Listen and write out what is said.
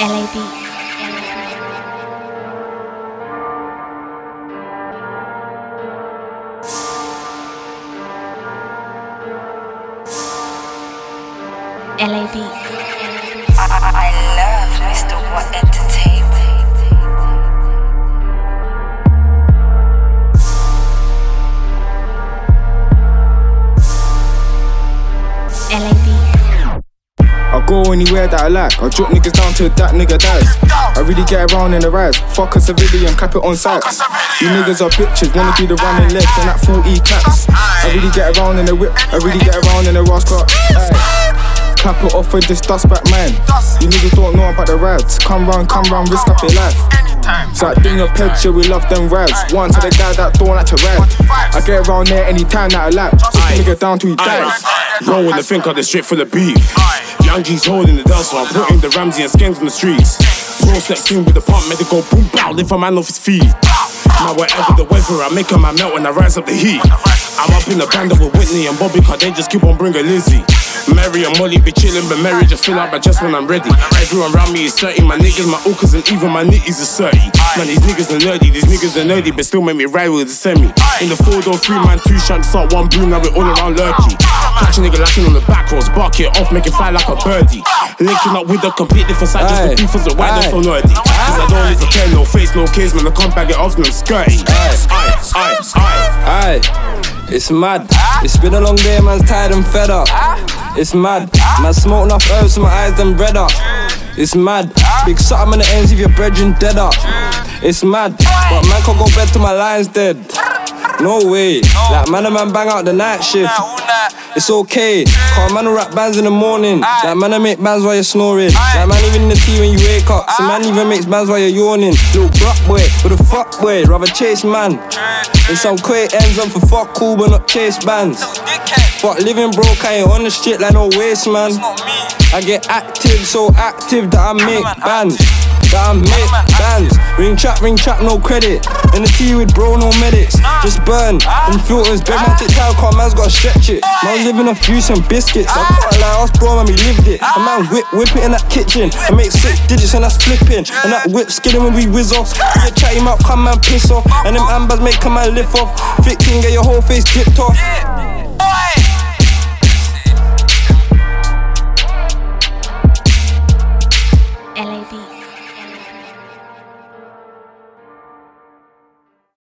LAB. LAB. I love Mr. W.O.T I go anywhere that I like. I drop niggas down till that nigga dies. I really get around in the rise. Fuck a civilian, cap it on sight. You niggas are bitches, wanna do the running legs and that 40 caps. I really get around in the whip. I really get around in the rascal. Cap it off with this dust back man. You niggas don't know about the rides. Come round, come round, risk up your life. It's like doing a picture, we love them rides. One to the guy that don't like to ride. I get around there anytime that I like. Take a nigga down to he dies. Roll in the think of the strip full of beef. Young G's holding the dust while putting the Ramsey and skins on the streets. Small step soon with the pump, made it go boom bow, lift a man off his feet. Now whatever the weather, I make a man melt when I rise up the heat. I'm up in the band with Whitney and Bobby, cause they just keep on bringing Lizzie. Mary and Molly be chilling, but Mary just fill up my chest when I'm ready. Everyone around me is 30, my niggas, my ukas, and even my nitties is 30. Man, these niggas are nerdy, these niggas are nerdy, but still make me ride with the semi. In the 4 door 3 man, 2 shanks up, 1 boom, now we're all around lurky. Catch a nigga lacking on the back roads, bark it off, make it fly like a birdie. Linking up with a complete different side, just Aye. the beef was the why they're so nerdy. Cause I don't need to care, no face, no case, man, I can't bag it off, man, I'm skirty. Aye, aye, aye. Aye, it's mad. It's been a long day, man's tired and fed up. It's mad. Man, smoke enough herbs, so my eyes them red up. It's mad. Big something on the ends if your brethren dead up. It's mad. But man can't go back to my line's dead. No way. Like man and man bang out the night shift. It's okay. Cause man will rap bands in the morning. Like man I make bands while you're snoring. Like man even in the tea when you wake up. So man even makes bands while you're yawning. Little block boy with a fuck boy. Rather chase man. And some quick ends up for fuck cool but not chase bands. Fuck living broke, I ain't on the street like no waste man. I get active, so active that I make bands. That I make bands. Ring trap, ring trap, no credit. In the tea with bro, no medics. Just burn. Them filters, beg man take time, cause man's gotta stretch it. Man living off juice and biscuits. I can't lie, us bro, man, we lived it. A man whip, whip it in that kitchen. I make six digits and that's flipping. And that whip skidding when we whiz off. You chat him out, come man, piss off. And them ambers make come man lift off. Thick thing, get your whole face dipped off.